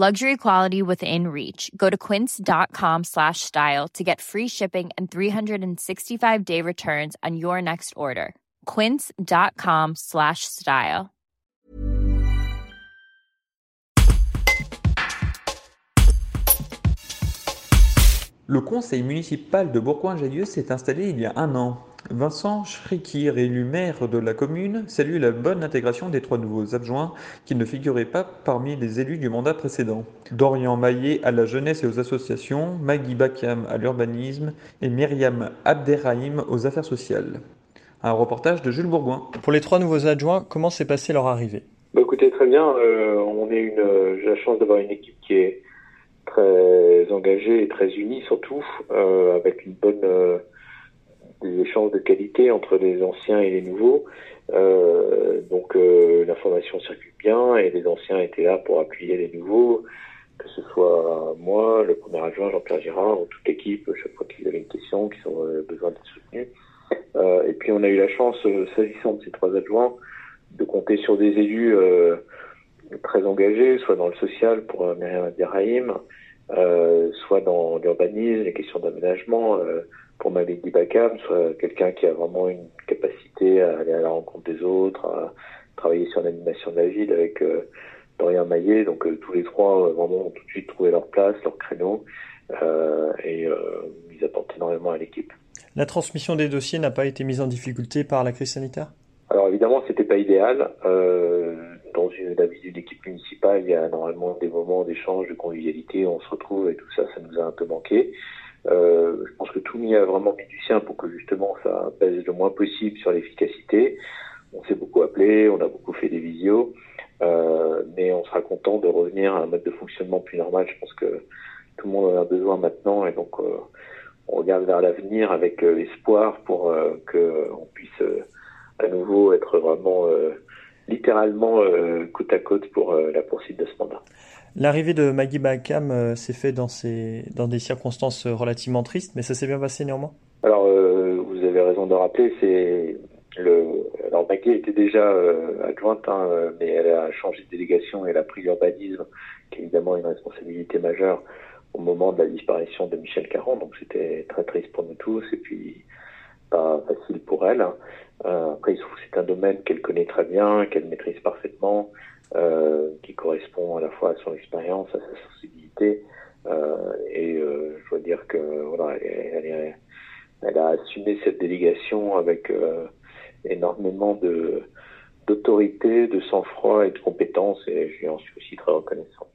Luxury quality within reach. Go to quince.com slash style to get free shipping and 365 day returns on your next order. Quince.com slash style. Le conseil municipal de Bourgoin-Jallieu s'est installé il y a un an. Vincent Schrickir, élu maire de la commune, salue la bonne intégration des trois nouveaux adjoints qui ne figuraient pas parmi les élus du mandat précédent. Dorian Maillet à la jeunesse et aux associations, Maggie Bakam à l'urbanisme et Myriam Abderrahim aux affaires sociales. Un reportage de Jules Bourgoin. Pour les trois nouveaux adjoints, comment s'est passée leur arrivée? Bah, Écoutez, très bien. Euh, on est une, euh, j'ai la chance d'avoir une équipe qui est très engagée et très unie surtout, euh, avec une bonne euh, des échanges de qualité entre les anciens et les nouveaux. Euh, donc euh, l'information circule bien et les anciens étaient là pour appuyer les nouveaux, que ce soit moi, le premier adjoint Jean-Pierre Girard ou toute l'équipe, chaque fois qu'ils avaient une question, qu'ils ont euh, besoin d'être soutenus. Euh, et puis on a eu la chance, euh, s'agissant de ces trois adjoints, de compter sur des élus très engagés, soit dans le social pour Myriam Abderrahim, euh, soit dans l'urbanisme, les questions d'aménagement, euh, pour Maliki Bakam, soit quelqu'un qui a vraiment une capacité à aller à la rencontre des autres, à travailler sur l'animation de la ville avec euh, Dorian Maillet. Donc euh, tous les trois euh, vraiment ont tout de suite trouvé leur place, leur créneau, euh, et euh, ils apportent énormément à l'équipe. La transmission des dossiers n'a pas été mise en difficulté par la crise sanitaire? Alors évidemment, c'était pas idéal. Euh, dans une, la vie d'une équipe municipale, il y a normalement des moments d'échange, de convivialité, on se retrouve et tout ça, ça nous a un peu manqué. Euh, je pense que tout mis a vraiment mis du sien pour que justement ça pèse le moins possible sur l'efficacité. On s'est beaucoup appelé, on a beaucoup fait des visios, euh, mais on sera content de revenir à un mode de fonctionnement plus normal. Je pense que tout le monde en a besoin maintenant et donc euh, on regarde vers l'avenir avec espoir pour qu'on puisse à nouveau être vraiment littéralement côte à côte pour la poursuite de ce mandat. L'arrivée de Maggie Bakam euh, s'est faite dans, ces, dans des circonstances relativement tristes, mais ça s'est bien passé néanmoins? Alors, euh, vous avez raison de rappeler, c'est le. Alors, Maggie était déjà euh, adjointe, hein, mais elle a changé de délégation et elle a pris l'urbanisme, qui est évidemment une responsabilité majeure au moment de la disparition de Michel Caron. Donc, c'était très triste pour nous tous et puis pas facile pour elle. Euh, après, il se trouve c'est un domaine qu'elle connaît très bien, qu'elle maîtrise parfaitement euh, qui correspond à la fois à son expérience, à sa sensibilité. Euh, et euh, je dois dire que voilà, elle, elle, a assumé cette délégation avec euh, énormément de d'autorité, de sang-froid et de compétences, et je lui en suis aussi très reconnaissant.